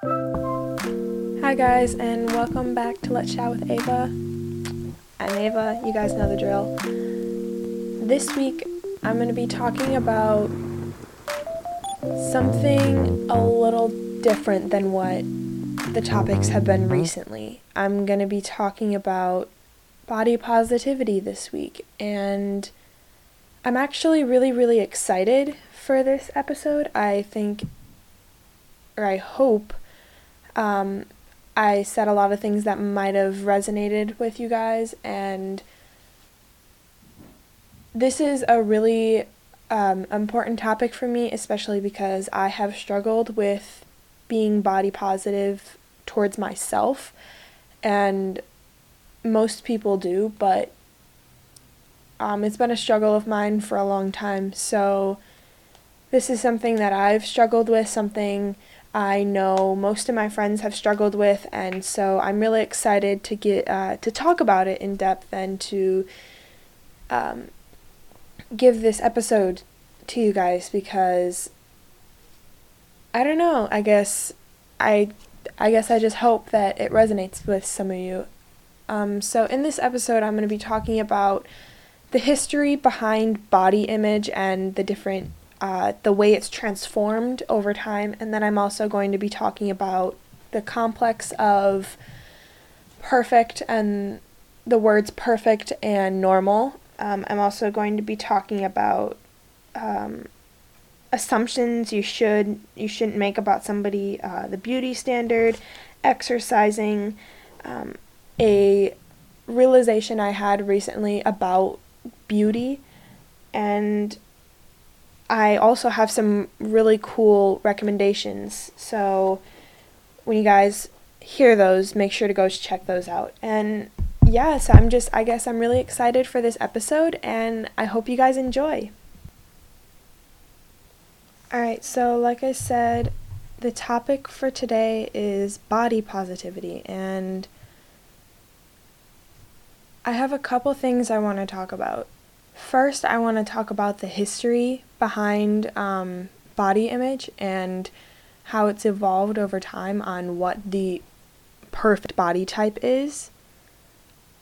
Hi, guys, and welcome back to Let's Chat with Ava. I'm Ava, you guys know the drill. This week, I'm going to be talking about something a little different than what the topics have been recently. I'm going to be talking about body positivity this week, and I'm actually really, really excited for this episode. I think, or I hope, um, I said a lot of things that might have resonated with you guys, and this is a really um, important topic for me, especially because I have struggled with being body positive towards myself, and most people do, but um, it's been a struggle of mine for a long time. So, this is something that I've struggled with, something I know most of my friends have struggled with, and so I'm really excited to get uh, to talk about it in depth and to um, give this episode to you guys because I don't know. I guess I I guess I just hope that it resonates with some of you. Um, so in this episode, I'm going to be talking about the history behind body image and the different uh, the way it's transformed over time, and then I'm also going to be talking about the complex of perfect and the words perfect and normal. Um, I'm also going to be talking about um, assumptions you should you shouldn't make about somebody, uh, the beauty standard, exercising, um, a realization I had recently about beauty, and I also have some really cool recommendations. So when you guys hear those, make sure to go check those out. And yeah, so I'm just, I guess I'm really excited for this episode and I hope you guys enjoy. Alright, so like I said, the topic for today is body positivity and I have a couple things I want to talk about. First, I want to talk about the history behind um, body image and how it's evolved over time on what the perfect body type is.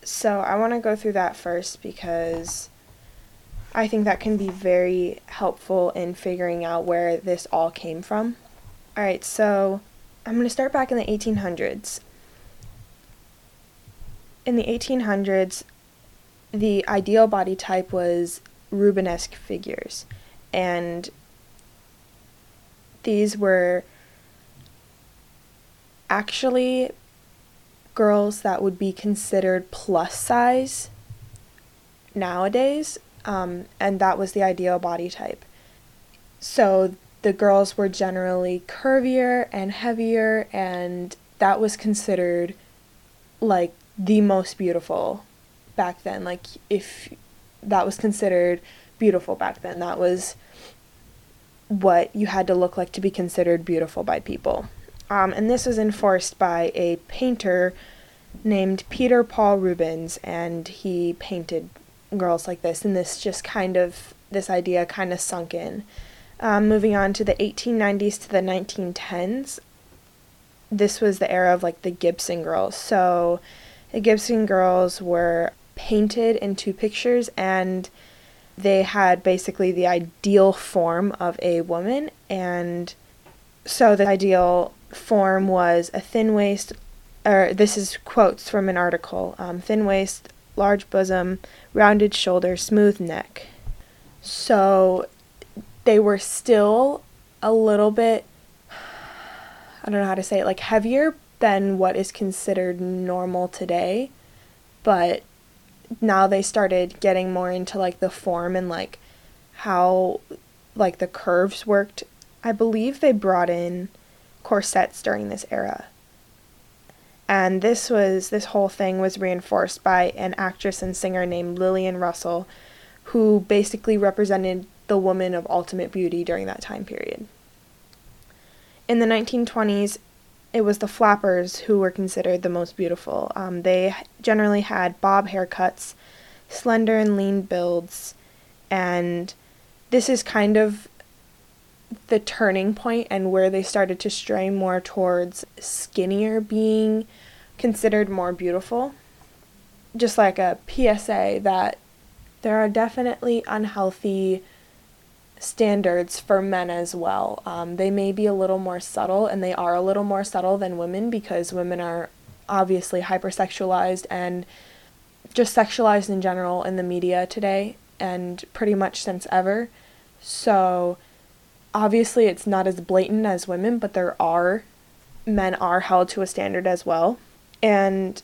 So, I want to go through that first because I think that can be very helpful in figuring out where this all came from. Alright, so I'm going to start back in the 1800s. In the 1800s, the ideal body type was Rubenesque figures. And these were actually girls that would be considered plus size nowadays, um, and that was the ideal body type. So the girls were generally curvier and heavier, and that was considered like the most beautiful back then. Like if that was considered beautiful back then, that was what you had to look like to be considered beautiful by people. Um, and this was enforced by a painter named Peter Paul Rubens, and he painted girls like this, and this just kind of, this idea kind of sunk in. Um, moving on to the 1890s to the 1910s, this was the era of like the Gibson girls. So the Gibson girls were painted into pictures and they had basically the ideal form of a woman and so the ideal form was a thin waist or this is quotes from an article um, thin waist large bosom rounded shoulder smooth neck. So they were still a little bit i don't know how to say it like heavier than what is considered normal today but now they started getting more into like the form and like how like the curves worked. I believe they brought in corsets during this era. And this was this whole thing was reinforced by an actress and singer named Lillian Russell who basically represented the woman of ultimate beauty during that time period. In the 1920s, it was the flappers who were considered the most beautiful. Um, they generally had bob haircuts, slender and lean builds, and this is kind of the turning point and where they started to stray more towards skinnier being considered more beautiful. Just like a PSA that there are definitely unhealthy standards for men as well. Um, they may be a little more subtle, and they are a little more subtle than women because women are obviously hypersexualized and just sexualized in general in the media today and pretty much since ever. So obviously it's not as blatant as women, but there are men are held to a standard as well. And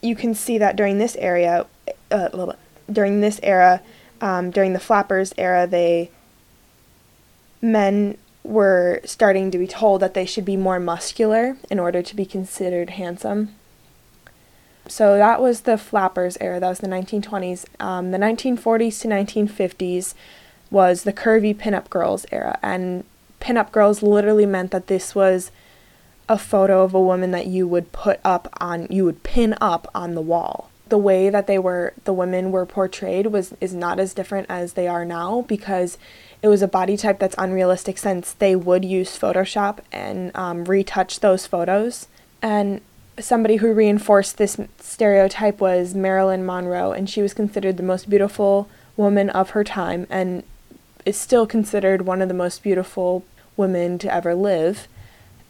you can see that during this area, uh, during this era, um, during the flappers era, they men were starting to be told that they should be more muscular in order to be considered handsome. So that was the flappers era. That was the 1920s. Um, the 1940s to 1950s was the curvy pinup girls era, and pinup girls literally meant that this was a photo of a woman that you would put up on, you would pin up on the wall. The way that they were, the women were portrayed was is not as different as they are now because it was a body type that's unrealistic since they would use Photoshop and um, retouch those photos. And somebody who reinforced this stereotype was Marilyn Monroe, and she was considered the most beautiful woman of her time and is still considered one of the most beautiful women to ever live.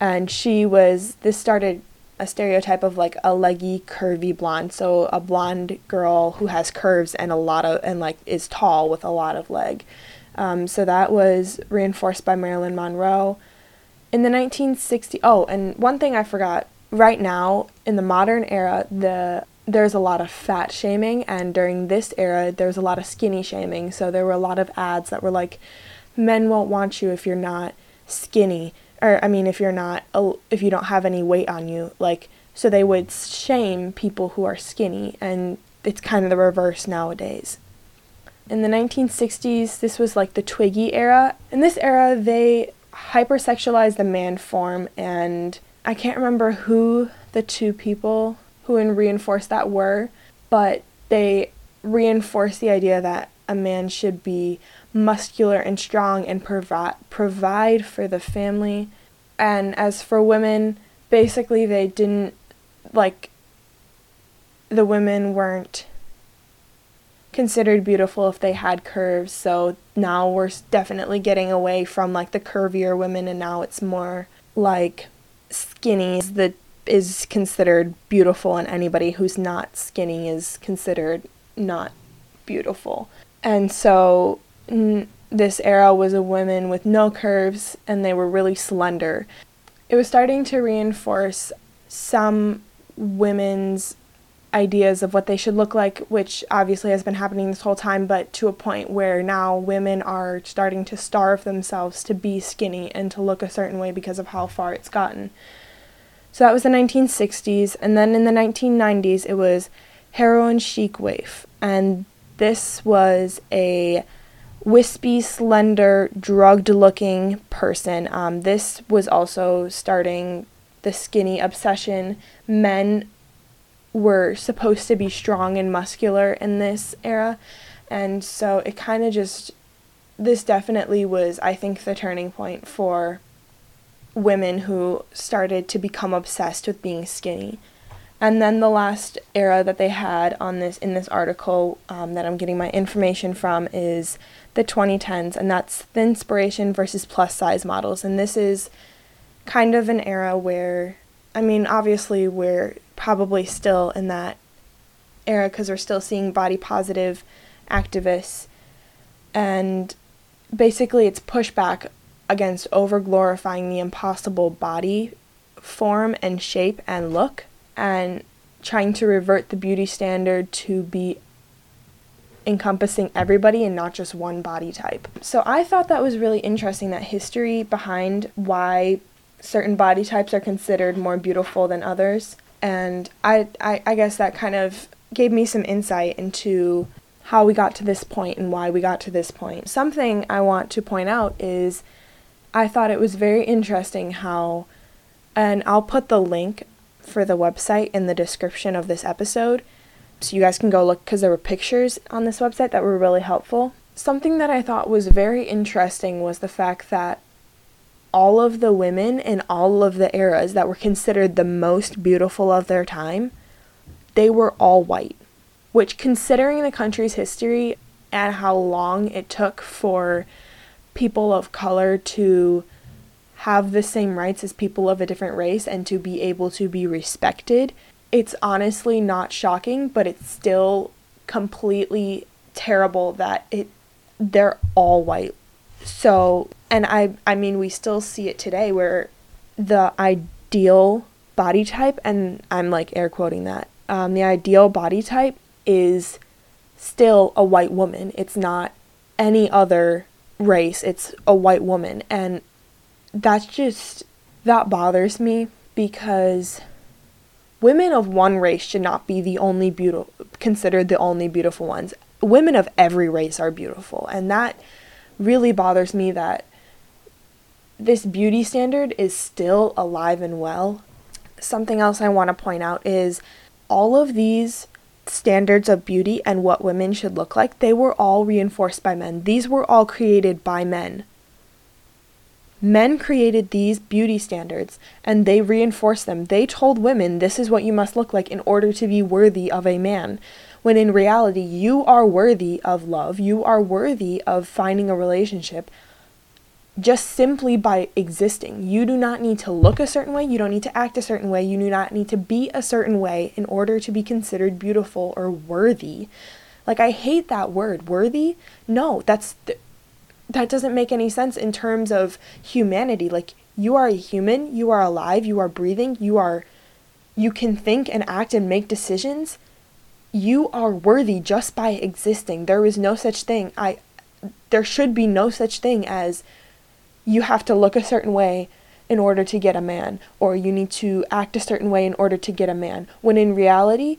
And she was, this started a stereotype of like a leggy, curvy blonde. So a blonde girl who has curves and a lot of, and like is tall with a lot of leg. Um, so that was reinforced by Marilyn Monroe. In the 1960s, oh, and one thing I forgot. Right now, in the modern era, the there's a lot of fat shaming, and during this era, there was a lot of skinny shaming. So there were a lot of ads that were like, "Men won't want you if you're not skinny," or I mean, if you're not, if you don't have any weight on you. Like, so they would shame people who are skinny, and it's kind of the reverse nowadays in the 1960s, this was like the Twiggy era. In this era, they hypersexualized the man form, and I can't remember who the two people who reinforced that were, but they reinforced the idea that a man should be muscular and strong and provide provide for the family. And as for women, basically they didn't like the women weren't considered beautiful if they had curves. So now we're definitely getting away from like the curvier women and now it's more like skinny that is considered beautiful and anybody who's not skinny is considered not beautiful. And so n- this era was a woman with no curves and they were really slender. It was starting to reinforce some women's ideas of what they should look like, which obviously has been happening this whole time, but to a point where now women are starting to starve themselves to be skinny and to look a certain way because of how far it's gotten. So that was the 1960s, and then in the 1990s it was heroin chic waif, and this was a wispy, slender, drugged looking person. Um, this was also starting the skinny obsession. Men were supposed to be strong and muscular in this era. And so it kind of just, this definitely was, I think, the turning point for women who started to become obsessed with being skinny. And then the last era that they had on this in this article um, that I'm getting my information from is the 2010s, and that's the inspiration versus plus size models. And this is kind of an era where, I mean, obviously we're probably still in that era because we're still seeing body positive activists. And basically, it's pushback against over glorifying the impossible body form and shape and look and trying to revert the beauty standard to be encompassing everybody and not just one body type. So I thought that was really interesting that history behind why certain body types are considered more beautiful than others and I, I, I guess that kind of gave me some insight into how we got to this point and why we got to this point. Something I want to point out is I thought it was very interesting how, and I'll put the link for the website in the description of this episode so you guys can go look because there were pictures on this website that were really helpful. Something that I thought was very interesting was the fact that all of the women in all of the eras that were considered the most beautiful of their time, they were all white. Which, considering the country's history and how long it took for people of color to have the same rights as people of a different race and to be able to be respected, it's honestly not shocking, but it's still completely terrible that it they're all white. So, and I I mean we still see it today where the ideal body type and I'm like air quoting that. Um, the ideal body type is still a white woman. It's not any other race. It's a white woman and that's just that bothers me because women of one race should not be the only beautiful considered the only beautiful ones. Women of every race are beautiful and that really bothers me that this beauty standard is still alive and well. Something else I want to point out is all of these standards of beauty and what women should look like, they were all reinforced by men. These were all created by men. Men created these beauty standards and they reinforced them. They told women this is what you must look like in order to be worthy of a man. When in reality, you are worthy of love, you are worthy of finding a relationship just simply by existing. You do not need to look a certain way, you don't need to act a certain way, you do not need to be a certain way in order to be considered beautiful or worthy. Like I hate that word, worthy. No, that's th- that doesn't make any sense in terms of humanity. Like you are a human, you are alive, you are breathing, you are you can think and act and make decisions. You are worthy just by existing. There is no such thing. I there should be no such thing as you have to look a certain way in order to get a man or you need to act a certain way in order to get a man. When in reality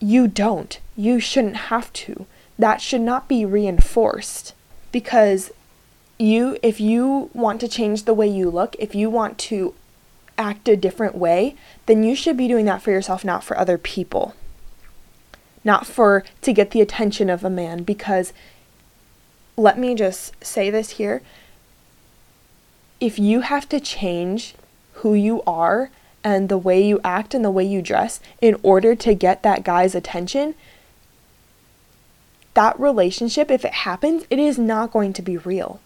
you don't. You shouldn't have to that should not be reinforced because you if you want to change the way you look, if you want to act a different way, then you should be doing that for yourself, not for other people. Not for to get the attention of a man because let me just say this here. If you have to change who you are and the way you act and the way you dress in order to get that guy's attention, that relationship, if it happens, it is not going to be real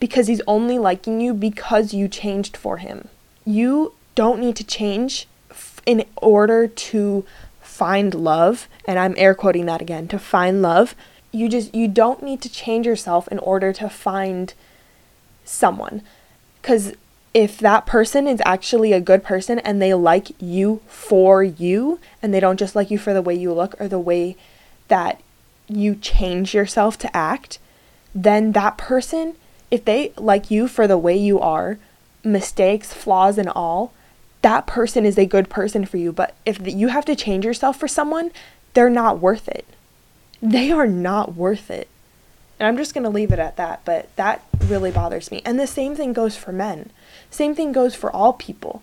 because he's only liking you because you changed for him. You don't need to change in order to find love, and I'm air quoting that again, to find love. You just you don't need to change yourself in order to find someone. Cuz if that person is actually a good person and they like you for you and they don't just like you for the way you look or the way that you change yourself to act, then that person, if they like you for the way you are, mistakes, flaws, and all, that person is a good person for you. But if you have to change yourself for someone, they're not worth it. They are not worth it. And I'm just going to leave it at that, but that really bothers me. And the same thing goes for men. Same thing goes for all people.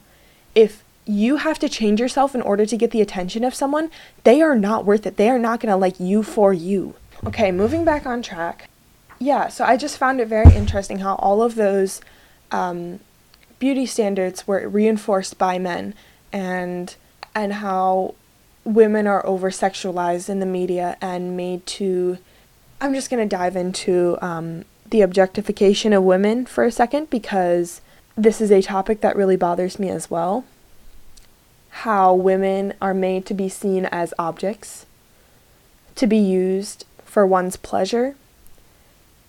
If you have to change yourself in order to get the attention of someone, they are not worth it. They are not going to like you for you. Okay, moving back on track. Yeah, so I just found it very interesting how all of those um, beauty standards were reinforced by men and and how women are over sexualized in the media and made to I'm just going to dive into um, the objectification of women for a second because this is a topic that really bothers me as well. How women are made to be seen as objects, to be used for one's pleasure,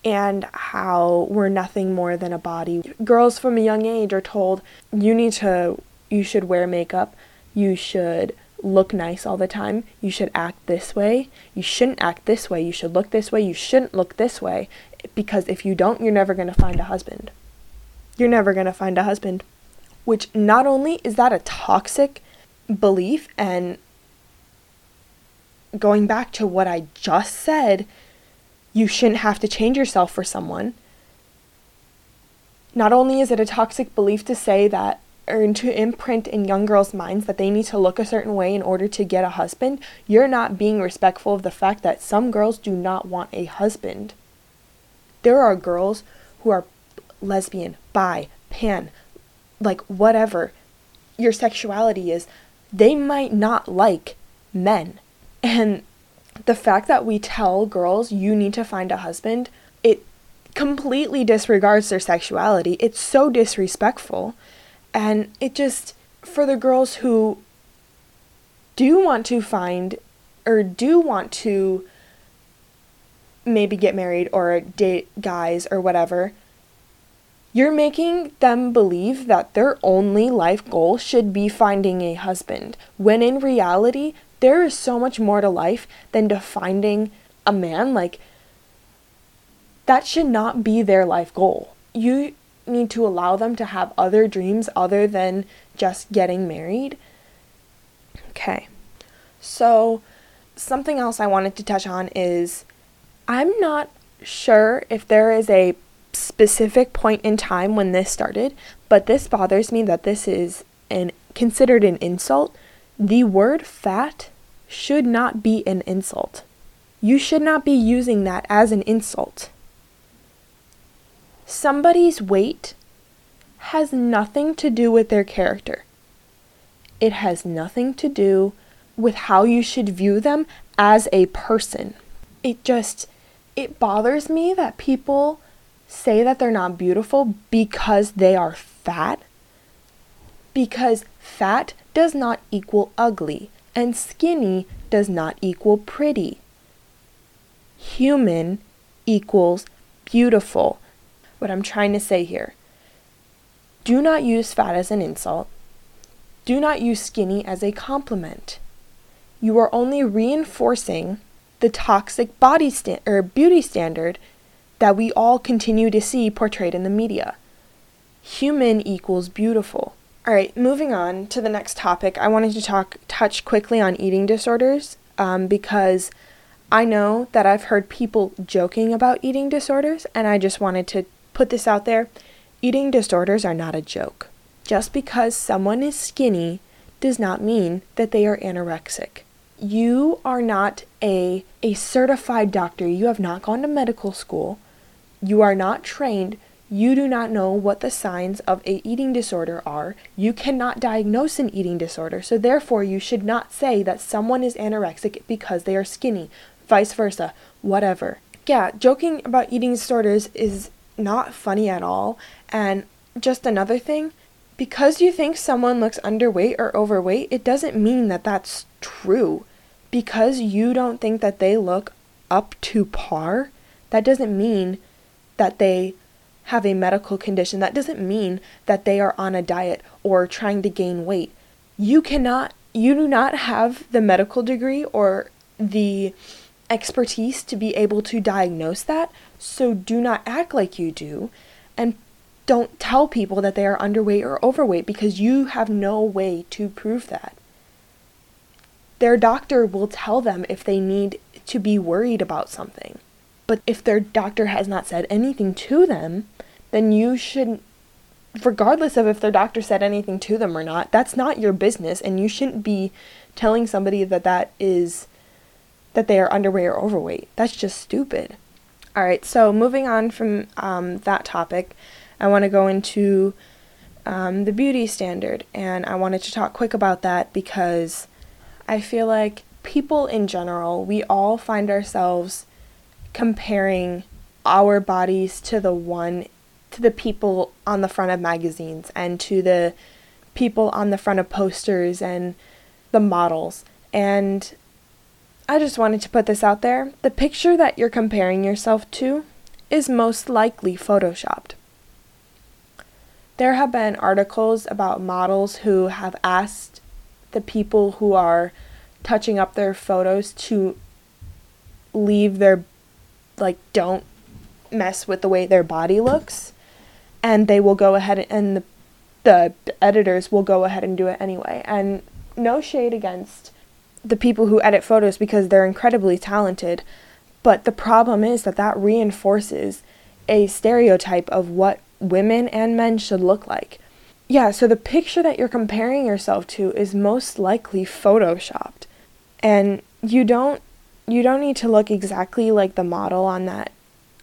and how we're nothing more than a body. Girls from a young age are told you need to, you should wear makeup, you should look nice all the time, you should act this way, you shouldn't act this way, you should look this way, you shouldn't look this way, because if you don't, you're never going to find a husband. You're never going to find a husband. Which not only is that a toxic belief and going back to what I just said, you shouldn't have to change yourself for someone. Not only is it a toxic belief to say that or to imprint in young girls' minds that they need to look a certain way in order to get a husband, you're not being respectful of the fact that some girls do not want a husband. There are girls who are lesbian, bi, pan, like whatever your sexuality is, they might not like men. And the fact that we tell girls you need to find a husband, it completely disregards their sexuality. It's so disrespectful. And it just, for the girls who do want to find or do want to maybe get married or date guys or whatever, you're making them believe that their only life goal should be finding a husband, when in reality, there is so much more to life than to finding a man. Like, that should not be their life goal. You need to allow them to have other dreams other than just getting married. Okay. So, something else I wanted to touch on is I'm not sure if there is a specific point in time when this started, but this bothers me that this is an considered an insult. The word fat should not be an insult. You should not be using that as an insult. Somebody's weight has nothing to do with their character. It has nothing to do with how you should view them as a person. It just it bothers me that people say that they're not beautiful because they are fat. Because fat does not equal ugly, and skinny does not equal pretty. Human equals beautiful. What I'm trying to say here do not use fat as an insult. Do not use skinny as a compliment. You are only reinforcing the toxic body sta- or beauty standard that we all continue to see portrayed in the media. Human equals beautiful. All right, moving on to the next topic. I wanted to talk touch quickly on eating disorders um, because I know that I've heard people joking about eating disorders, and I just wanted to put this out there. Eating disorders are not a joke. Just because someone is skinny does not mean that they are anorexic. You are not a, a certified doctor. You have not gone to medical school. You are not trained. You do not know what the signs of a eating disorder are. You cannot diagnose an eating disorder. So therefore you should not say that someone is anorexic because they are skinny, vice versa, whatever. Yeah, joking about eating disorders is not funny at all. And just another thing, because you think someone looks underweight or overweight, it doesn't mean that that's true. Because you don't think that they look up to par, that doesn't mean that they have a medical condition. That doesn't mean that they are on a diet or trying to gain weight. You cannot, you do not have the medical degree or the expertise to be able to diagnose that. So do not act like you do and don't tell people that they are underweight or overweight because you have no way to prove that. Their doctor will tell them if they need to be worried about something. But if their doctor has not said anything to them, then you should, regardless of if their doctor said anything to them or not, that's not your business, and you shouldn't be telling somebody that that is that they are underweight or overweight. That's just stupid. All right, so moving on from um, that topic, I want to go into um, the beauty standard, and I wanted to talk quick about that because I feel like people in general, we all find ourselves comparing our bodies to the one to the people on the front of magazines and to the people on the front of posters and the models. And I just wanted to put this out there. The picture that you're comparing yourself to is most likely photoshopped. There have been articles about models who have asked the people who are touching up their photos to leave their like don't mess with the way their body looks. And they will go ahead and the, the editors will go ahead and do it anyway. And no shade against the people who edit photos because they're incredibly talented but the problem is that that reinforces a stereotype of what women and men should look like. Yeah so the picture that you're comparing yourself to is most likely photoshopped. And you don't you don't need to look exactly like the model on that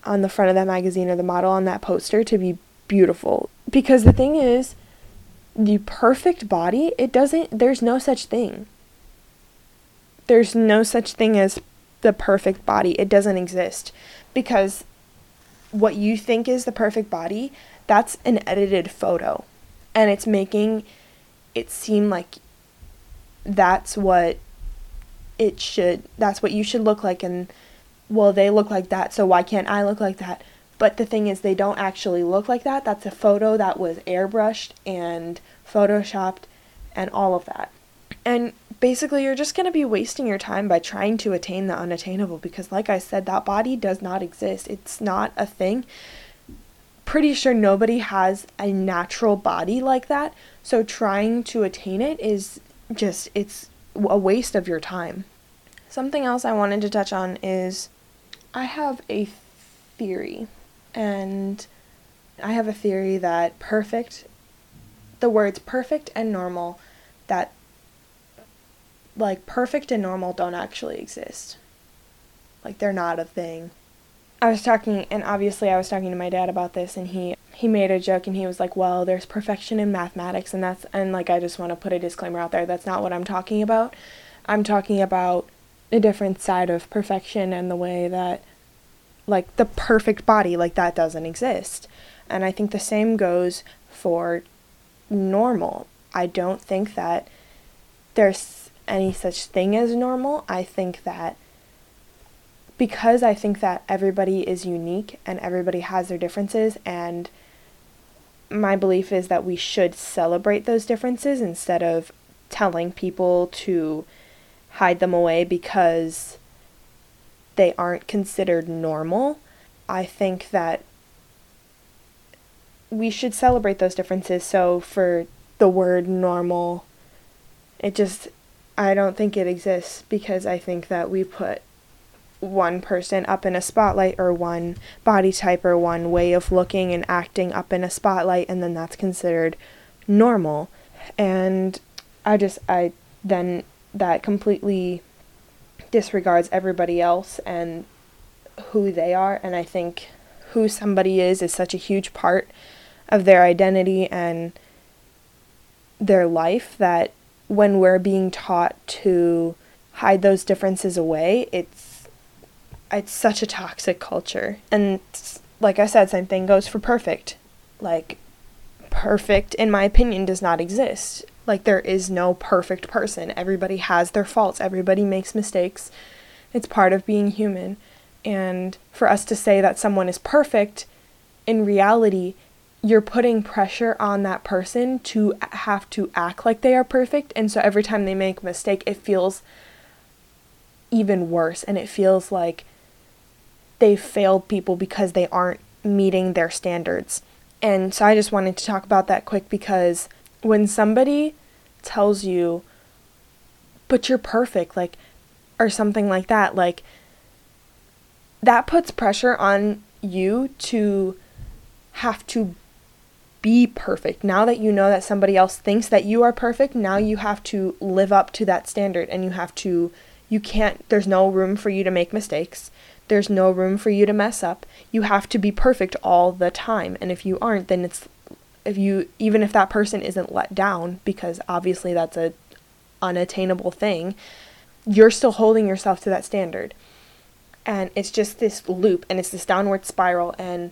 on the front of that magazine or the model on that poster to be beautiful. Because the thing is, the perfect body, it doesn't, there's no such thing. There's no such thing as the perfect body. It doesn't exist. Because what you think is the perfect body, that's an edited photo. And it's making it seem like that's what it should, that's what you should look like. And well, they look like that, so why can't I look like that? But the thing is, they don't actually look like that. That's a photo that was airbrushed and photoshopped and all of that. And basically, you're just going to be wasting your time by trying to attain the unattainable because, like I said, that body does not exist. It's not a thing. Pretty sure nobody has a natural body like that. So, trying to attain it is just, it's a waste of your time. Something else I wanted to touch on is I have a theory, and I have a theory that perfect, the words perfect and normal, that like perfect and normal don't actually exist. Like they're not a thing. I was talking and obviously I was talking to my dad about this and he he made a joke and he was like, "Well, there's perfection in mathematics and that's and like I just want to put a disclaimer out there. That's not what I'm talking about. I'm talking about a different side of perfection and the way that like the perfect body like that doesn't exist. And I think the same goes for normal. I don't think that there's any such thing as normal. I think that because I think that everybody is unique and everybody has their differences and my belief is that we should celebrate those differences instead of telling people to hide them away because they aren't considered normal. I think that we should celebrate those differences. So for the word normal, it just, I don't think it exists because I think that we put one person up in a spotlight or one body type or one way of looking and acting up in a spotlight and then that's considered normal. And I just, I then that completely disregards everybody else and who they are. And I think who somebody is is such a huge part of their identity and their life that when we're being taught to hide those differences away, it's it's such a toxic culture. And like I said, same thing goes for perfect. Like perfect in my opinion does not exist. Like, there is no perfect person. Everybody has their faults, everybody makes mistakes. It's part of being human. And for us to say that someone is perfect, in reality, you're putting pressure on that person to have to act like they are perfect. And so every time they make a mistake, it feels even worse. And it feels like they failed people because they aren't meeting their standards. And so I just wanted to talk about that quick because when somebody tells you, but you're perfect, like, or something like that, like, that puts pressure on you to have to be perfect. Now that you know that somebody else thinks that you are perfect, now you have to live up to that standard and you have to, you can't, there's no room for you to make mistakes. There's no room for you to mess up. You have to be perfect all the time. And if you aren't, then it's if you even if that person isn't let down because obviously that's a unattainable thing you're still holding yourself to that standard and it's just this loop and it's this downward spiral and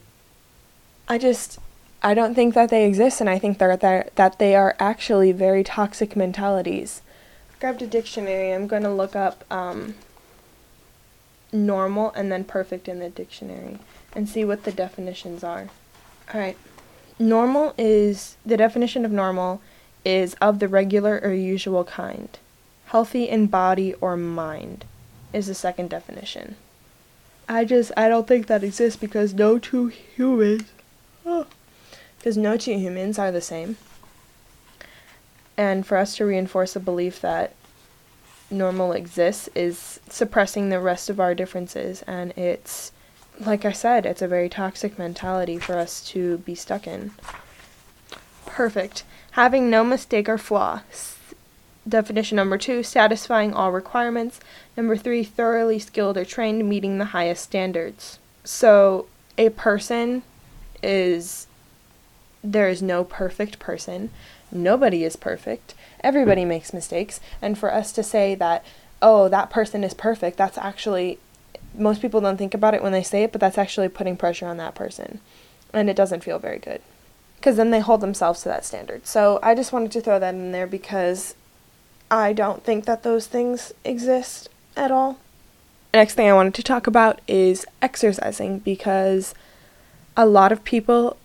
i just i don't think that they exist and i think that that they are actually very toxic mentalities I grabbed a dictionary i'm going to look up um, normal and then perfect in the dictionary and see what the definitions are all right Normal is the definition of normal is of the regular or usual kind. Healthy in body or mind is the second definition. I just I don't think that exists because no two humans because no two humans are the same. And for us to reinforce the belief that normal exists is suppressing the rest of our differences and it's like I said, it's a very toxic mentality for us to be stuck in. Perfect. Having no mistake or flaw. S- definition number two, satisfying all requirements. Number three, thoroughly skilled or trained, meeting the highest standards. So, a person is there is no perfect person. Nobody is perfect. Everybody makes mistakes. And for us to say that, oh, that person is perfect, that's actually, most people don't think about it when they say it, but that's actually putting pressure on that person. And it doesn't feel very good. Because then they hold themselves to that standard. So I just wanted to throw that in there because I don't think that those things exist at all. Next thing I wanted to talk about is exercising because a lot of people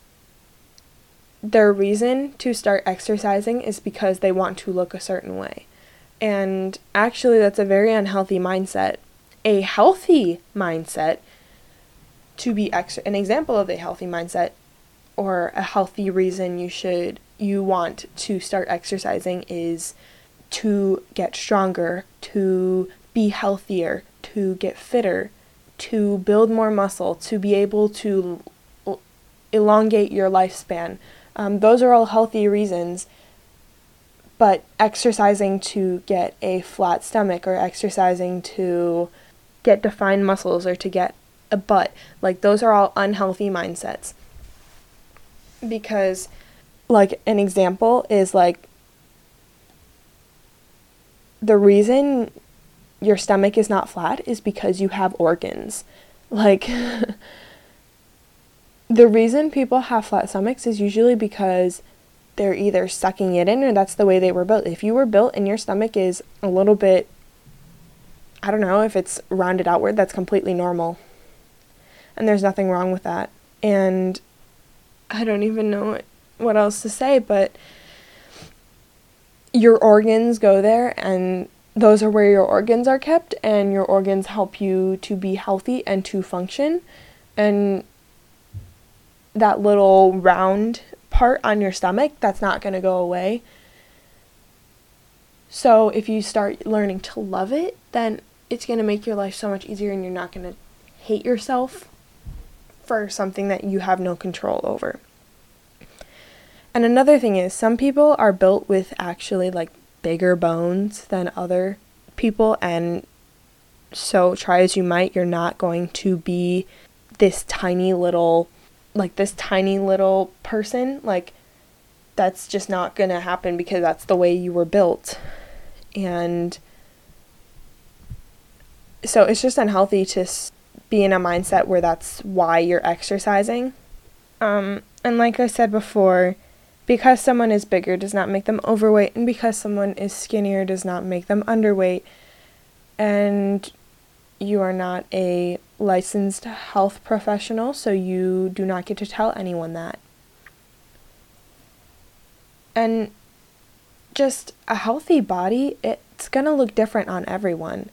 their reason to start exercising is because they want to look a certain way. And actually, that's a very unhealthy mindset. A healthy mindset, to be ex- an example of a healthy mindset or a healthy reason you should you want to start exercising is to get stronger, to be healthier, to get fitter, to build more muscle, to be able to elongate your lifespan, um, those are all healthy reasons. But exercising to get a flat stomach or exercising to get defined muscles or to get a butt, like those are all unhealthy mindsets. Because, like, an example is like the reason your stomach is not flat is because you have organs. Like, the reason people have flat stomachs is usually because they're either sucking it in or that's the way they were built. If you were built and your stomach is a little bit, I don't know, if it's rounded outward, that's completely normal. And there's nothing wrong with that. And I don't even know what else to say, but your organs go there and those are where your organs are kept and your organs help you to be healthy and to function. And that little round part on your stomach, that's not going to go away. So if you start learning to love it, then it's going to make your life so much easier and you're not going to hate yourself for something that you have no control over. And another thing is, some people are built with actually like bigger bones than other people, and so try as you might, you're not going to be this tiny little like this tiny little person, like that's just not going to happen because that's the way you were built. And so it's just unhealthy to be in a mindset where that's why you're exercising. Um, and like I said before, because someone is bigger does not make them overweight, and because someone is skinnier does not make them underweight. And you are not a licensed health professional, so you do not get to tell anyone that. And just a healthy body, it's going to look different on everyone.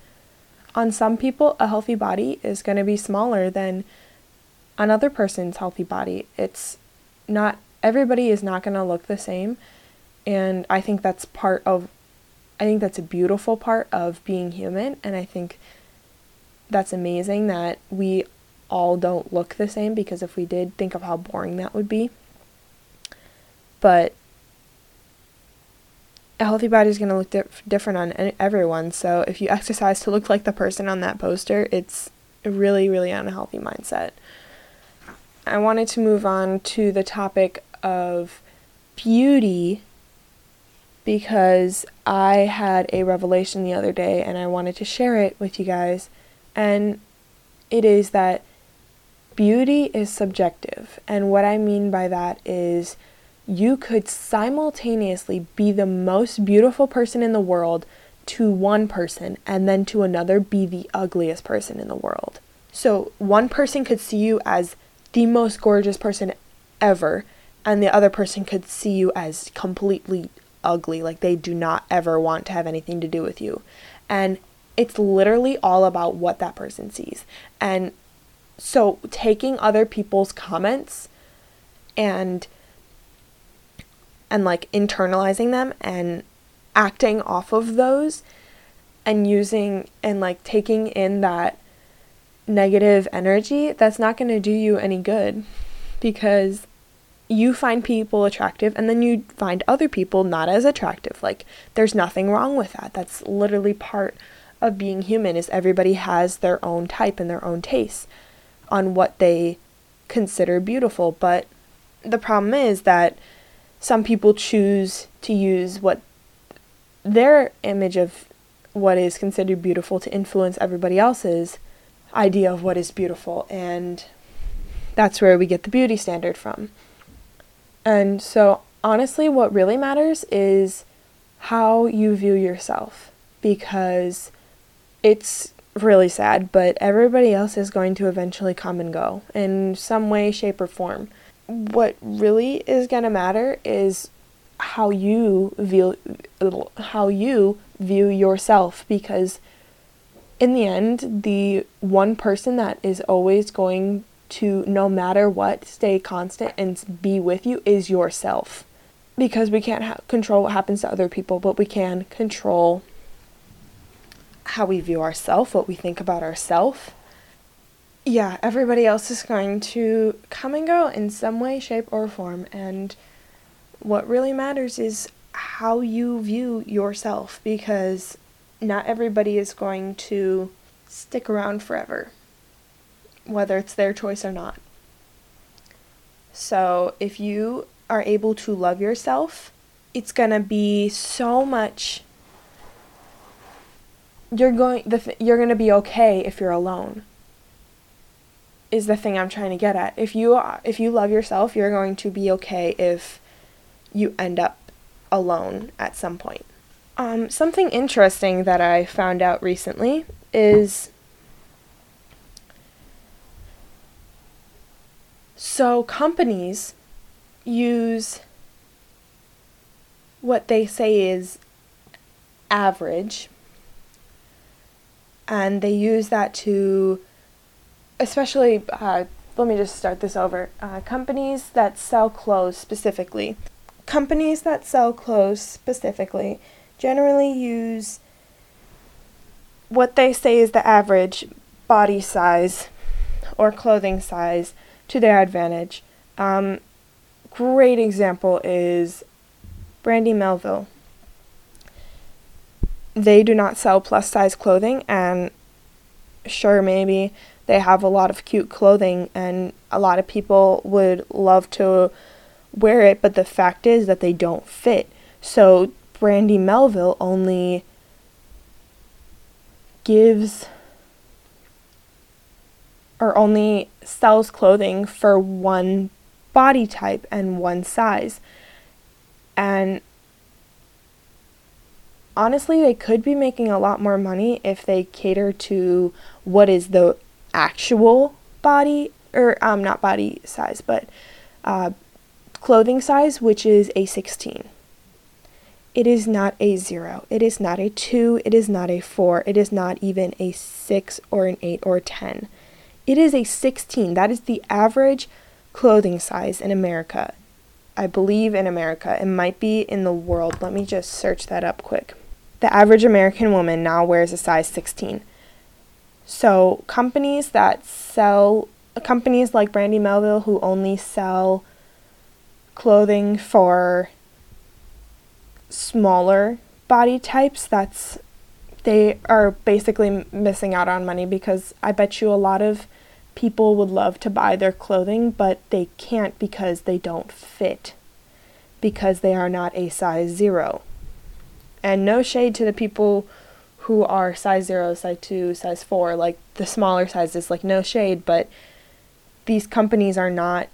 On some people, a healthy body is going to be smaller than another person's healthy body. It's not, everybody is not going to look the same. And I think that's part of, I think that's a beautiful part of being human. And I think that's amazing that we all don't look the same because if we did, think of how boring that would be. But a healthy body is going to look di- different on everyone. So if you exercise to look like the person on that poster, it's a really, really unhealthy mindset. I wanted to move on to the topic of beauty because I had a revelation the other day and I wanted to share it with you guys and it is that beauty is subjective. And what I mean by that is you could simultaneously be the most beautiful person in the world to one person and then to another be the ugliest person in the world. So one person could see you as the most gorgeous person ever, and the other person could see you as completely ugly, like they do not ever want to have anything to do with you. And it's literally all about what that person sees. And so taking other people's comments and and like internalizing them and acting off of those and using and like taking in that negative energy, that's not going to do you any good because you find people attractive and then you find other people not as attractive. Like, there's nothing wrong with that. That's literally part of being human is everybody has their own type and their own tastes on what they consider beautiful, but the problem is that some people choose to use what their image of what is considered beautiful to influence everybody else's idea of what is beautiful. And that's where we get the beauty standard from. And so honestly what really matters is how you view yourself. Because it's really sad, but everybody else is going to eventually come and go in some way, shape, or form. What really is going to matter is how you view how you view yourself because in the end the one person that is always going to no matter what stay constant and be with you is yourself because we can't ha- control what happens to other people but we can control how we view ourselves, what we think about ourselves. Yeah, everybody else is going to come and go in some way, shape, or form. And what really matters is how you view yourself because not everybody is going to stick around forever, whether it's their choice or not. So if you are able to love yourself, it's going to be so much you're going the th- you're going to be okay if you're alone is the thing I'm trying to get at. If you are, if you love yourself, you're going to be okay if you end up alone at some point. Um, something interesting that I found out recently is so companies use what they say is average and they use that to especially uh, let me just start this over uh, companies that sell clothes specifically. Companies that sell clothes specifically generally use what they say is the average body size or clothing size to their advantage. Um, great example is brandy melville they do not sell plus size clothing and sure maybe they have a lot of cute clothing and a lot of people would love to wear it but the fact is that they don't fit. So brandy melville only gives or only sells clothing for one body type and one size. And honestly, they could be making a lot more money if they cater to what is the actual body, or um, not body size, but uh, clothing size, which is a 16. It is not a 0. It is not a 2. It is not a 4. It is not even a 6 or an 8 or a 10. It is a 16. That is the average clothing size in America. I believe in America. It might be in the world. Let me just search that up quick the average American woman now wears a size 16. So, companies that sell, companies like Brandy Melville who only sell clothing for smaller body types, that's they are basically missing out on money because I bet you a lot of people would love to buy their clothing, but they can't because they don't fit, because they are not a size zero. And no shade to the people who are size 0, size 2, size 4, like the smaller sizes, like no shade, but these companies are not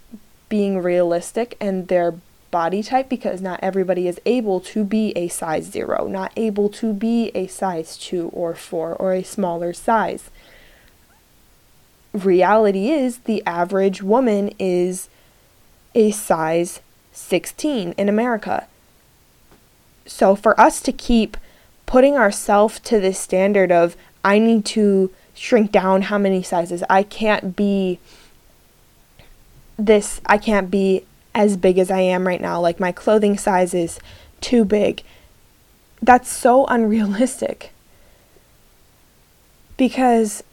being realistic and their body type because not everybody is able to be a size 0, not able to be a size 2 or 4 or a smaller size. Reality is the average woman is a size 16 in America. So for us to keep putting ourselves to this standard of I need to shrink down how many sizes. I can't be this I can't be as big as I am right now. Like my clothing size is too big. That's so unrealistic. Because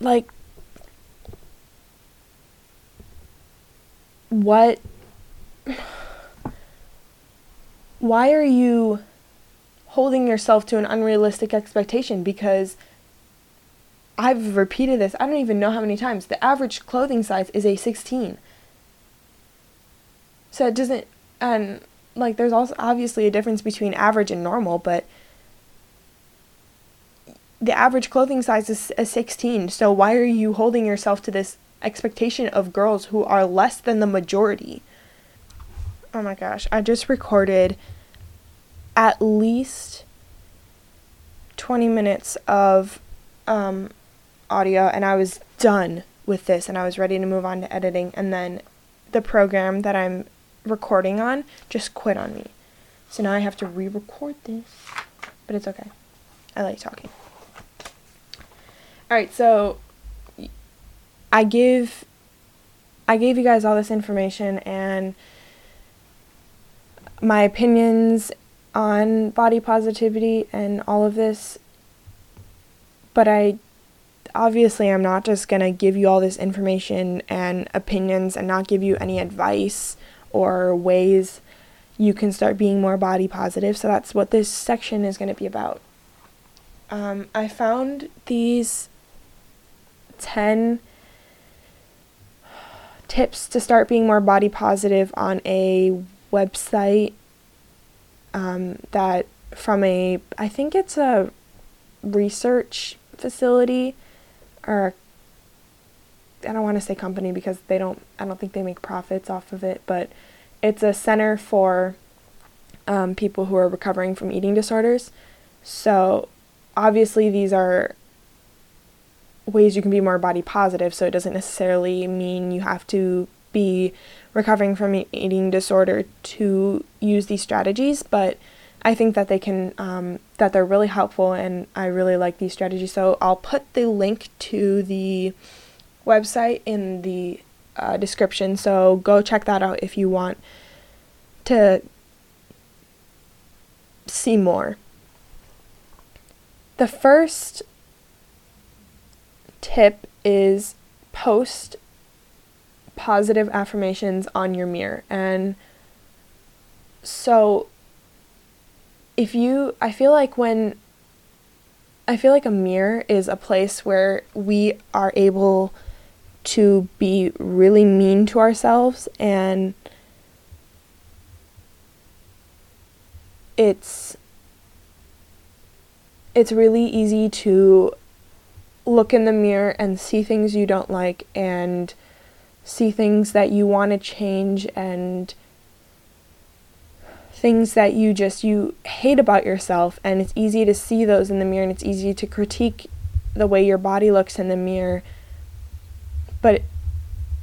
like what why are you holding yourself to an unrealistic expectation? Because I've repeated this, I don't even know how many times. The average clothing size is a 16. So it doesn't, and like there's also obviously a difference between average and normal, but the average clothing size is a 16. So why are you holding yourself to this expectation of girls who are less than the majority? Oh my gosh, I just recorded at least 20 minutes of um, audio and I was done with this and I was ready to move on to editing and then the program that I'm recording on just quit on me. So now I have to re-record this. But it's okay. I like talking. All right, so I give I gave you guys all this information and my opinions on body positivity and all of this. But I obviously I'm not just going to give you all this information and opinions and not give you any advice or ways you can start being more body positive. So that's what this section is going to be about. Um, I found these 10 tips to start being more body positive on a website um, that from a, I think it's a research facility or I don't want to say company because they don't I don't think they make profits off of it, but it's a center for um, people who are recovering from eating disorders. So obviously these are ways you can be more body positive, so it doesn't necessarily mean you have to be recovering from eating disorder to use these strategies, but I think that they can um, that they're really helpful, and I really like these strategies. So I'll put the link to the website in the uh, description. So go check that out if you want to see more. The first tip is post positive affirmations on your mirror. And so if you I feel like when I feel like a mirror is a place where we are able to be really mean to ourselves and it's it's really easy to look in the mirror and see things you don't like and see things that you want to change and things that you just you hate about yourself and it's easy to see those in the mirror and it's easy to critique the way your body looks in the mirror. But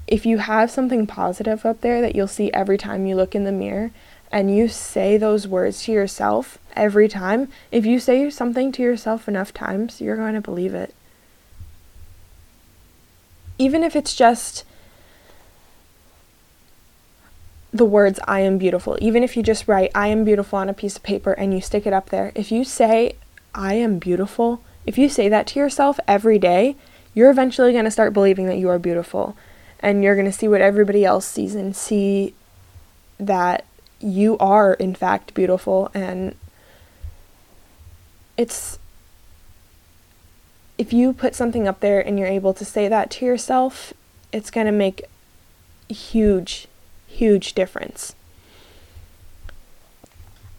if you have something positive up there that you'll see every time you look in the mirror and you say those words to yourself every time if you say something to yourself enough times you're going to believe it. Even if it's just the words I am beautiful. Even if you just write I am beautiful on a piece of paper and you stick it up there, if you say I am beautiful, if you say that to yourself every day, you're eventually going to start believing that you are beautiful. And you're going to see what everybody else sees and see that you are, in fact, beautiful. And it's. If you put something up there and you're able to say that to yourself, it's going to make huge huge difference.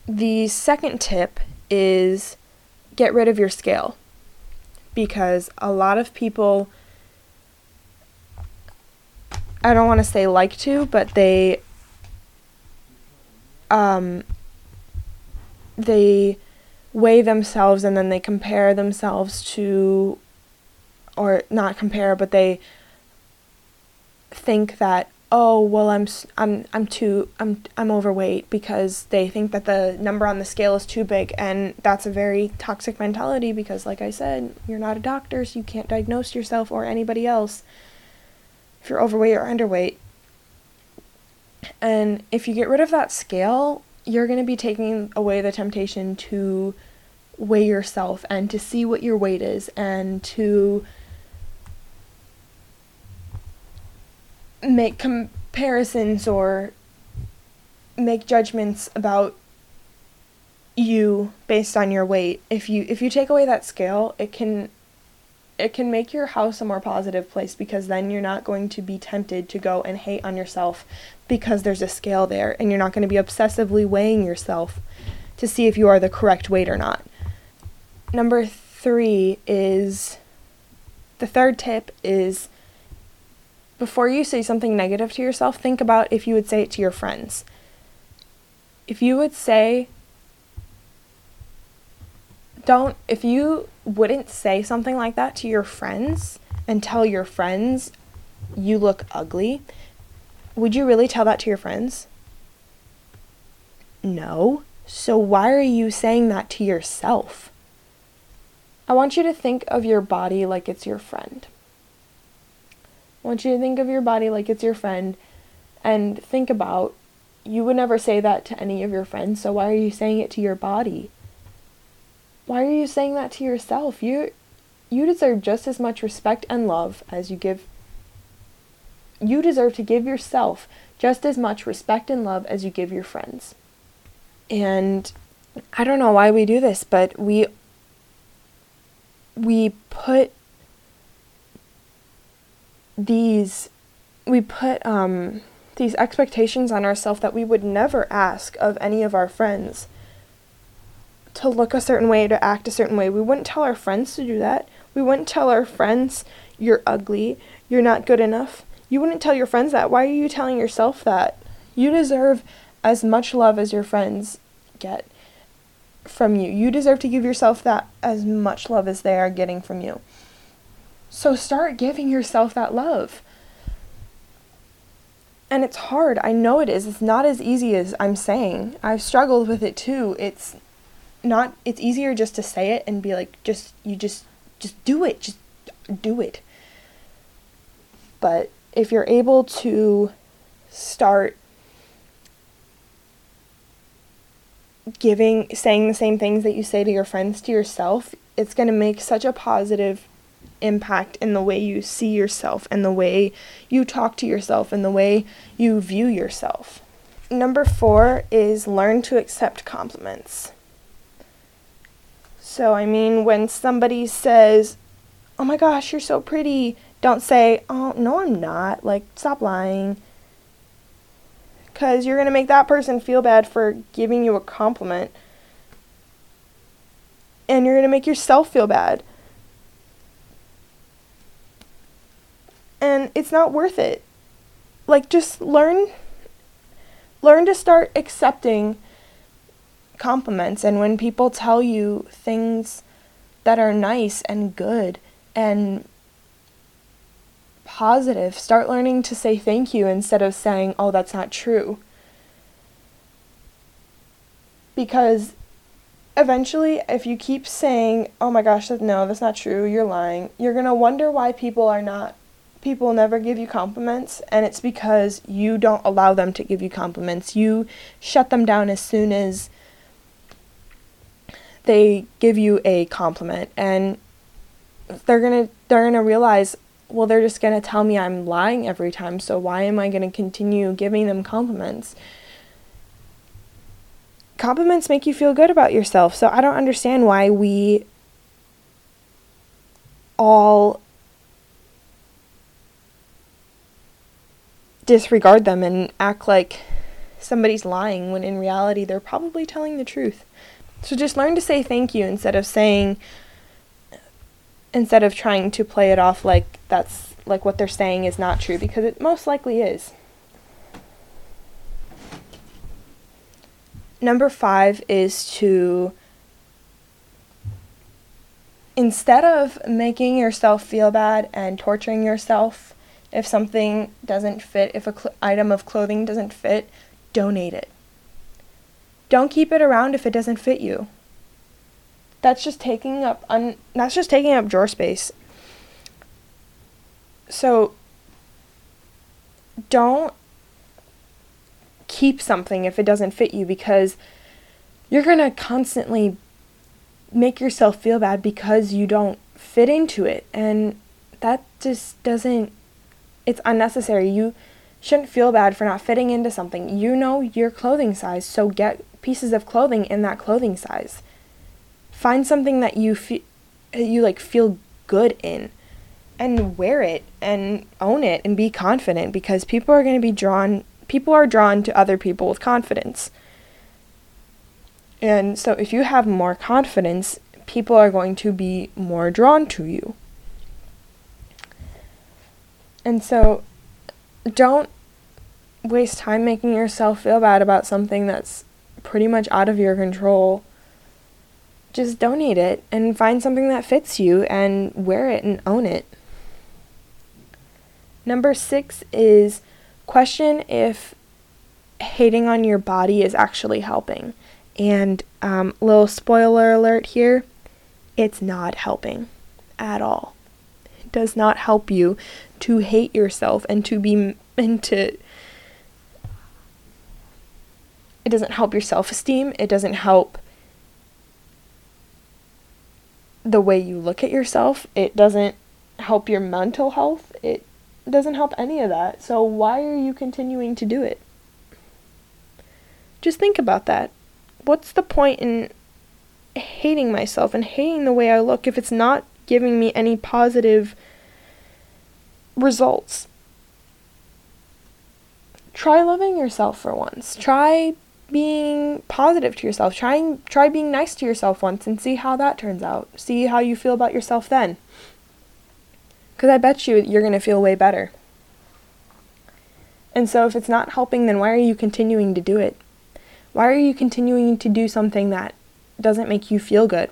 The second tip is get rid of your scale because a lot of people I don't want to say like to, but they um they weigh themselves and then they compare themselves to or not compare, but they think that oh well i'm i'm i'm too i'm i'm overweight because they think that the number on the scale is too big and that's a very toxic mentality because like i said you're not a doctor so you can't diagnose yourself or anybody else if you're overweight or underweight. And if you get rid of that scale you're going to be taking away the temptation to weigh yourself and to see what your weight is and to make comparisons or make judgments about you based on your weight. If you if you take away that scale, it can it can make your house a more positive place because then you're not going to be tempted to go and hate on yourself because there's a scale there and you're not going to be obsessively weighing yourself to see if you are the correct weight or not. Number 3 is the third tip is before you say something negative to yourself, think about if you would say it to your friends. If you would say don't if you wouldn't say something like that to your friends and tell your friends you look ugly, would you really tell that to your friends? No. So why are you saying that to yourself? I want you to think of your body like it's your friend. Want you to think of your body like it's your friend and think about you would never say that to any of your friends, so why are you saying it to your body? Why are you saying that to yourself? You you deserve just as much respect and love as you give you deserve to give yourself just as much respect and love as you give your friends. And I don't know why we do this, but we we put these we put um these expectations on ourselves that we would never ask of any of our friends to look a certain way, to act a certain way. We wouldn't tell our friends to do that. We wouldn't tell our friends, you're ugly, you're not good enough. You wouldn't tell your friends that. Why are you telling yourself that? You deserve as much love as your friends get from you. You deserve to give yourself that as much love as they are getting from you. So start giving yourself that love. And it's hard. I know it is. It's not as easy as I'm saying. I've struggled with it too. It's not it's easier just to say it and be like just you just just do it just do it but if you're able to start giving saying the same things that you say to your friends to yourself it's going to make such a positive impact in the way you see yourself and the way you talk to yourself and the way you view yourself number 4 is learn to accept compliments so, I mean, when somebody says, oh my gosh, you're so pretty, don't say, oh, no, I'm not. Like, stop lying. Because you're going to make that person feel bad for giving you a compliment. And you're going to make yourself feel bad. And it's not worth it. Like, just learn. Learn to start accepting compliments and when people tell you things that are nice and good and positive, start learning to say thank you instead of saying, oh, that's not true. Because eventually, if you keep saying, oh my gosh, no, that's not true, you're lying, you're going to wonder why people are not, people never give you compliments, and it's because you don't allow them to give you compliments. You shut them down as soon as they give you a compliment and they're to they're to realize well they're just to tell me I'm lying every time so why am I to continue giving them compliments compliments make you feel good about yourself so I don't understand why we all disregard them and act like somebody's lying when in reality they're probably telling the truth so just learn to say thank you instead of saying, instead of trying to play it off like that's like what they're saying is not true because it most likely is. Number five is to, instead of making yourself feel bad and torturing yourself if something doesn't fit, if a cl- item of clothing doesn't fit, donate it. Don't keep it around if it doesn't fit you. That's just taking up un- that's just taking up drawer space. So don't keep something if it doesn't fit you because you're going to constantly make yourself feel bad because you don't fit into it and that just doesn't it's unnecessary. You shouldn't feel bad for not fitting into something. You know your clothing size, so get pieces of clothing in that clothing size. Find something that you feel you like feel good in and wear it and own it and be confident because people are going to be drawn people are drawn to other people with confidence. And so if you have more confidence, people are going to be more drawn to you. And so don't waste time making yourself feel bad about something that's pretty much out of your control. Just donate it and find something that fits you and wear it and own it. Number six is question if hating on your body is actually helping. And um, little spoiler alert here, it's not helping at all. Does not help you to hate yourself and to be and to it doesn't help your self-esteem, it doesn't help the way you look at yourself, it doesn't help your mental health, it doesn't help any of that. So why are you continuing to do it? Just think about that. What's the point in hating myself and hating the way I look if it's not giving me any positive results? Try loving yourself for once. Try being positive to yourself. Try try being nice to yourself once and see how that turns out. See how you feel about yourself then. Cuz I bet you you're going to feel way better. And so if it's not helping then why are you continuing to do it? Why are you continuing to do something that doesn't make you feel good?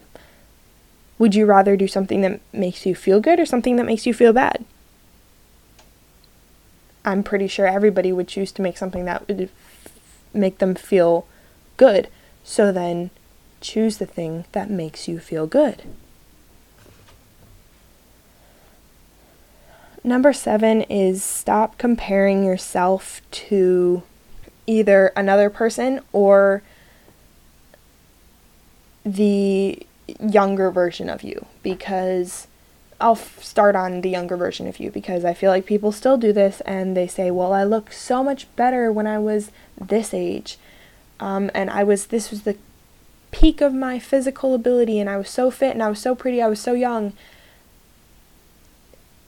Would you rather do something that makes you feel good or something that makes you feel bad? I'm pretty sure everybody would choose to make something that would make them feel good. So then choose the thing that makes you feel good. Number seven is stop comparing yourself to either another person or the younger version of you because I'll f- start on the younger version of you because I feel like people still do this and they say, well, I look so much better when I was this age. Um, and I was, this was the peak of my physical ability and I was so fit and I was so pretty, I was so young.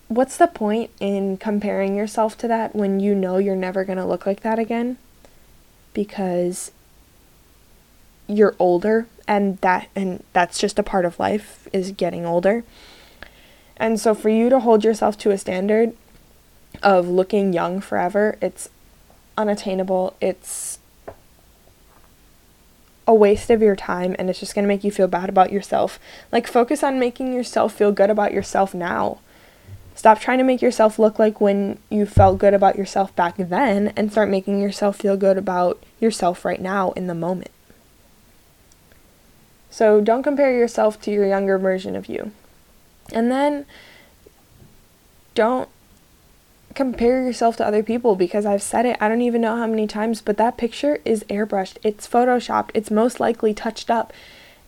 What's the point in comparing yourself to that when you know you're never going to look like that again? because you're older and that and that's just a part of life is getting older. And so for you to hold yourself to a standard of looking young forever, it's unattainable. It's a waste of your time and it's just going to make you feel bad about yourself. Like focus on making yourself feel good about yourself now. Stop trying to make yourself look like when you felt good about yourself back then and start making yourself feel good about yourself right now in the moment. So don't compare yourself to your younger version of you. And then don't compare yourself to other people because I've said it, I don't even know how many times, but that picture is airbrushed. It's photoshopped. It's most likely touched up.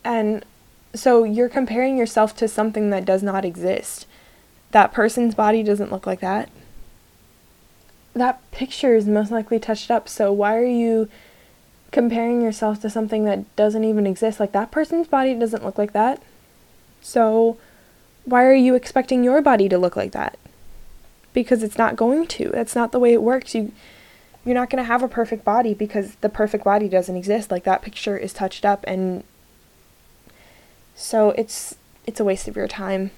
And so you're comparing yourself to something that does not exist that person's body doesn't look like that. That picture is most likely touched up, so why are you comparing yourself to something that doesn't even exist? Like that person's body doesn't look like that. So why are you expecting your body to look like that? Because it's not going to. That's not the way it works. You you're not going to have a perfect body because the perfect body doesn't exist. Like that picture is touched up and so it's it's a waste of your time.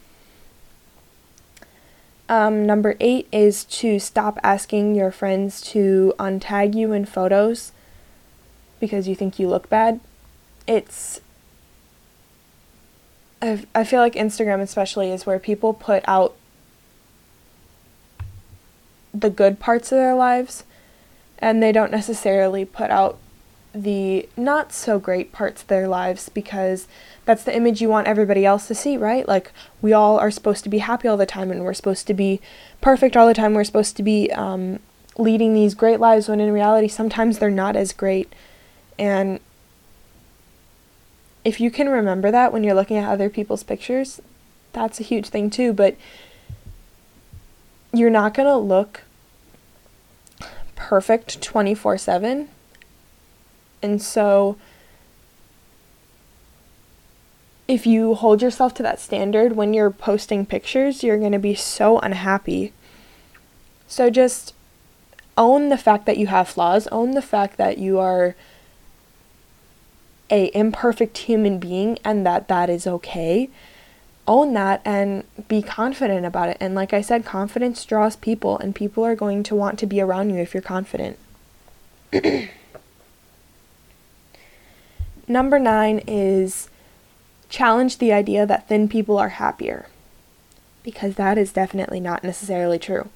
Um, number eight is to stop asking your friends to untag you in photos because you think you look bad. It's. I, I feel like Instagram, especially, is where people put out the good parts of their lives and they don't necessarily put out the not so great parts of their lives because that's the image you want everybody else to see, right? Like we all are supposed to be happy all the time and we're supposed to be perfect all the time. We're supposed to be um, leading these great lives when in reality sometimes they're not as great. And if you can remember that when you're looking at other people's pictures, that's a huge thing too, but you're not going to look perfect 24/7. And so if you hold yourself to that standard when you're posting pictures, you're going to be so unhappy. So just own the fact that you have flaws, own the fact that you are a imperfect human being and that that is okay. Own that and be confident about it. And like I said, confidence draws people and people are going to want to be around you if you're confident. Number 9 is challenge the idea that thin people are happier, because that is definitely not necessarily true.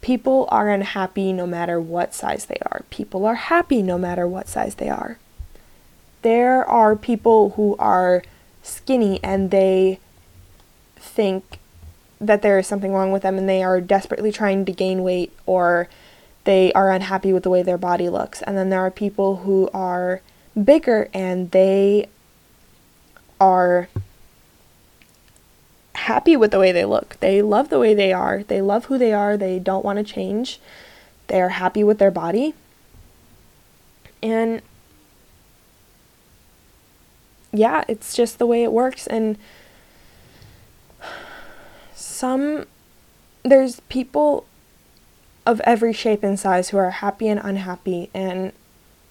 People are unhappy no matter what size they are. People are happy no matter what size they are. There are people who are skinny and they think that there is something wrong with them and they are desperately trying to gain weight or they are unhappy with the way their body looks. And then there are people who are bigger and they are happy with the way they look. They love the way they are. They love who they are. They don't want to change. They are happy with their body. And yeah, it's just the way it works. And some, there's people of every shape and size who are happy and unhappy. And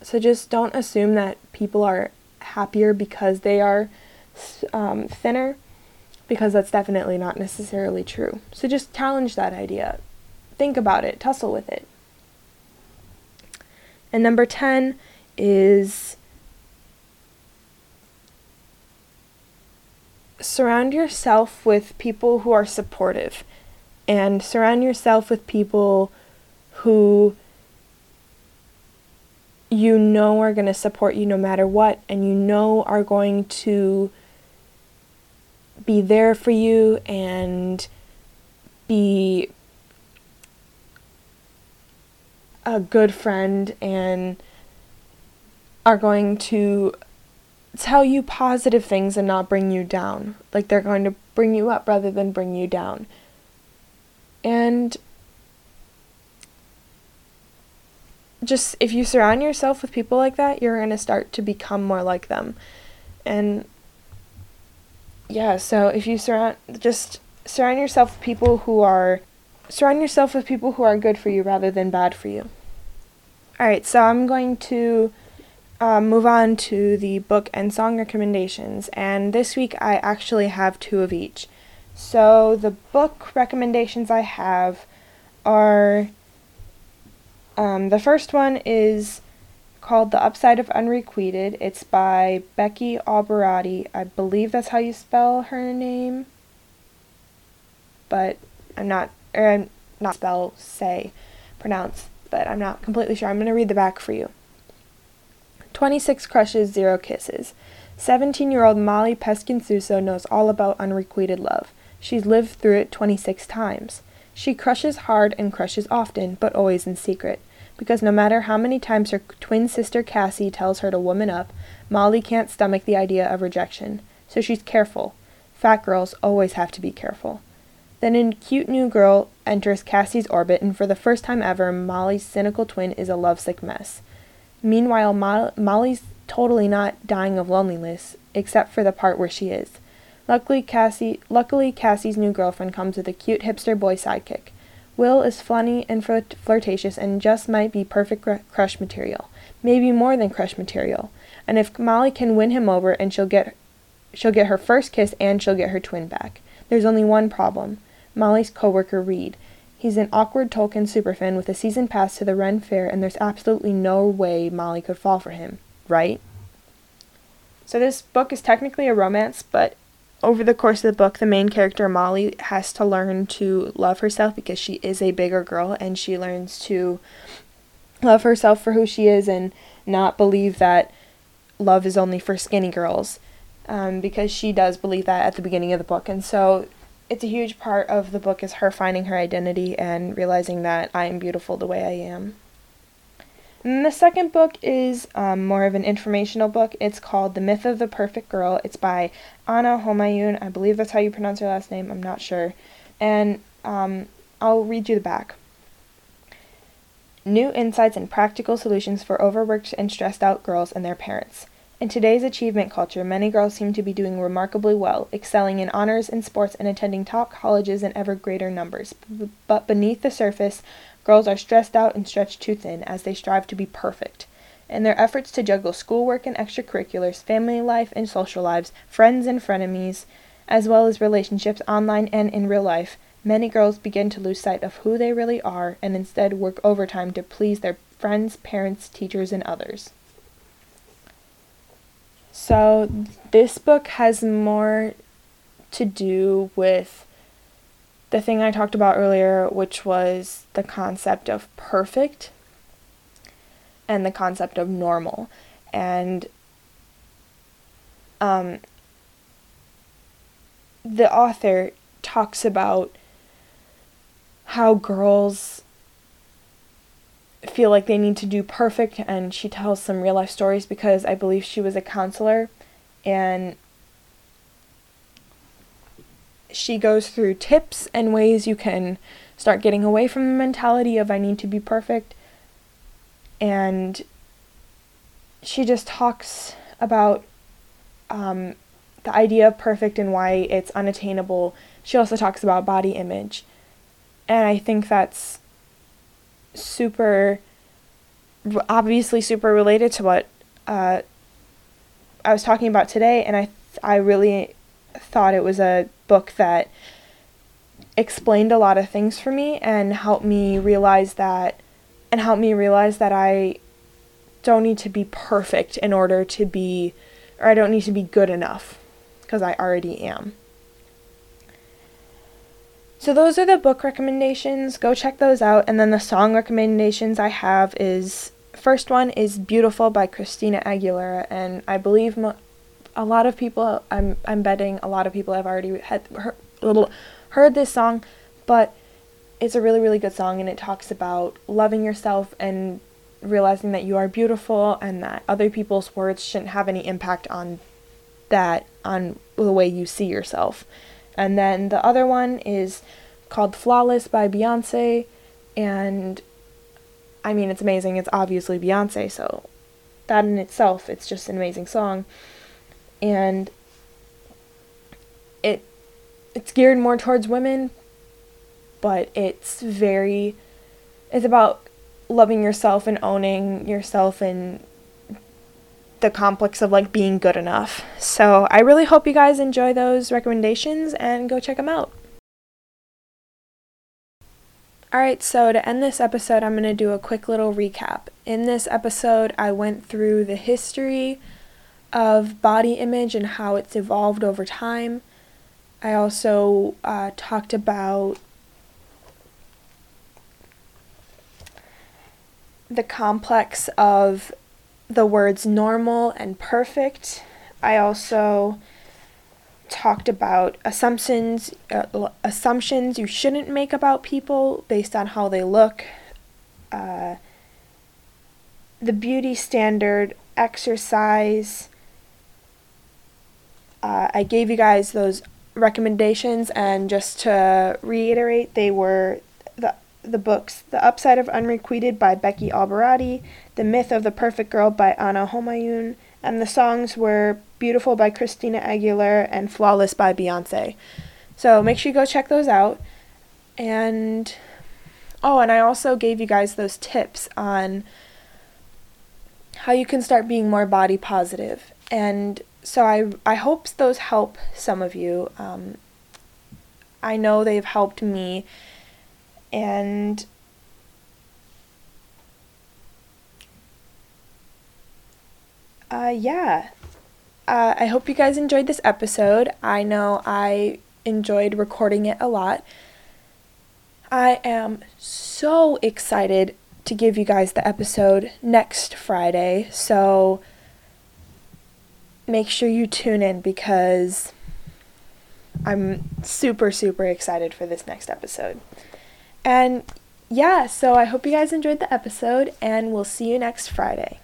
so just don't assume that people are happier because they are um, thinner because that's definitely not necessarily true. So just challenge that idea. Think about it, tussle with it. And number 10 is surround yourself with people who are supportive and surround yourself with people who you know are going to support you no matter what and you know are going to be there for you and be a good friend and are going to tell you positive things and not bring you down. Like they're going to bring you up rather than bring you down. And just if you surround yourself with people like that, you're going to start to become more like them. And yeah, so if you surround just surround yourself with people who are surround yourself with people who are good for you rather than bad for you. All right, so I'm going to um, move on to the book and song recommendations, and this week I actually have two of each. So the book recommendations I have are um, the first one is called The Upside of Unrequited. It's by Becky Alberati. I believe that's how you spell her name. But I'm not, or I'm not spell, say, pronounce, but I'm not completely sure. I'm going to read the back for you. 26 crushes, zero kisses. 17 year old Molly Peskin Suso knows all about unrequited love. She's lived through it 26 times. She crushes hard and crushes often, but always in secret because no matter how many times her twin sister Cassie tells her to woman up, Molly can't stomach the idea of rejection, so she's careful. Fat girls always have to be careful. Then a cute new girl enters Cassie's orbit, and for the first time ever, Molly's cynical twin is a lovesick mess. Meanwhile, Mo- Molly's totally not dying of loneliness, except for the part where she is. Luckily, Cassie, luckily, Cassie's new girlfriend comes with a cute hipster boy sidekick. Will is funny and flirt- flirtatious and just might be perfect cr- crush material. Maybe more than crush material. And if Molly can win him over and she'll get she'll get her first kiss and she'll get her twin back. There's only one problem. Molly's coworker Reed. He's an awkward Tolkien superfan with a season pass to the Ren Fair and there's absolutely no way Molly could fall for him, right? So this book is technically a romance, but over the course of the book, the main character, Molly, has to learn to love herself because she is a bigger girl and she learns to love herself for who she is and not believe that love is only for skinny girls um, because she does believe that at the beginning of the book. And so it's a huge part of the book is her finding her identity and realizing that I am beautiful the way I am. And the second book is um, more of an informational book. It's called The Myth of the Perfect Girl. It's by Ana Homayoun. I believe that's how you pronounce her last name. I'm not sure. And um, I'll read you the back. New insights and practical solutions for overworked and stressed out girls and their parents. In today's achievement culture, many girls seem to be doing remarkably well, excelling in honors and sports and attending top colleges in ever greater numbers. But beneath the surface, girls are stressed out and stretched too thin as they strive to be perfect. In their efforts to juggle schoolwork and extracurriculars, family life and social lives, friends and frenemies, as well as relationships online and in real life, many girls begin to lose sight of who they really are and instead work overtime to please their friends, parents, teachers, and others. So, this book has more to do with the thing I talked about earlier, which was the concept of perfect and the concept of normal. And um, the author talks about how girls feel like they need to do perfect and she tells some real life stories because I believe she was a counselor and she goes through tips and ways you can start getting away from the mentality of I need to be perfect and she just talks about um, the idea of perfect and why it's unattainable. She also talks about body image. And I think that's super, obviously, super related to what uh, I was talking about today. And I, I really thought it was a book that explained a lot of things for me and helped me realize that and helped me realize that I don't need to be perfect in order to be, or I don't need to be good enough because I already am. So those are the book recommendations. Go check those out. And then the song recommendations I have is first one is Beautiful by Christina Aguilera and I believe mo- a lot of people I'm I'm betting a lot of people have already had heard, heard this song, but it's a really, really good song and it talks about loving yourself and realizing that you are beautiful and that other people's words shouldn't have any impact on that, on the way you see yourself. And then the other one is called Flawless by Beyonce. And I mean, it's amazing. It's obviously Beyonce, so that in itself, it's just an amazing song. And it it's geared more towards women, but it's very it's about loving yourself and owning yourself and the complex of like being good enough. So I really hope you guys enjoy those recommendations and go check them out. Alright, so to end this episode, I'm going to do a quick little recap. In this episode, I went through the history of body image and how it's evolved over time. I also uh, talked about the complex of the words normal and perfect. I also talked about assumptions uh, assumptions you shouldn't make about people based on how they look uh, the beauty standard exercise uh, i gave you guys those recommendations and just to reiterate they were the books The Upside of Unrequited by Becky Alberati, The Myth of the Perfect Girl by Ana Homayoun, and the songs were Beautiful by Christina Aguilera and Flawless by Beyonce. So make sure you go check those out. And oh, and I also gave you guys those tips on how you can start being more body positive. And so I I hope those help some of you. Um, I know they've helped me and uh, yeah. Uh, I hope you guys enjoyed this episode. I know I enjoyed recording it a lot. I am so excited to give you guys the episode next Friday. So make sure you tune in because I'm super, super excited for this next episode. And yeah, so I hope you guys enjoyed the episode, and we'll see you next Friday.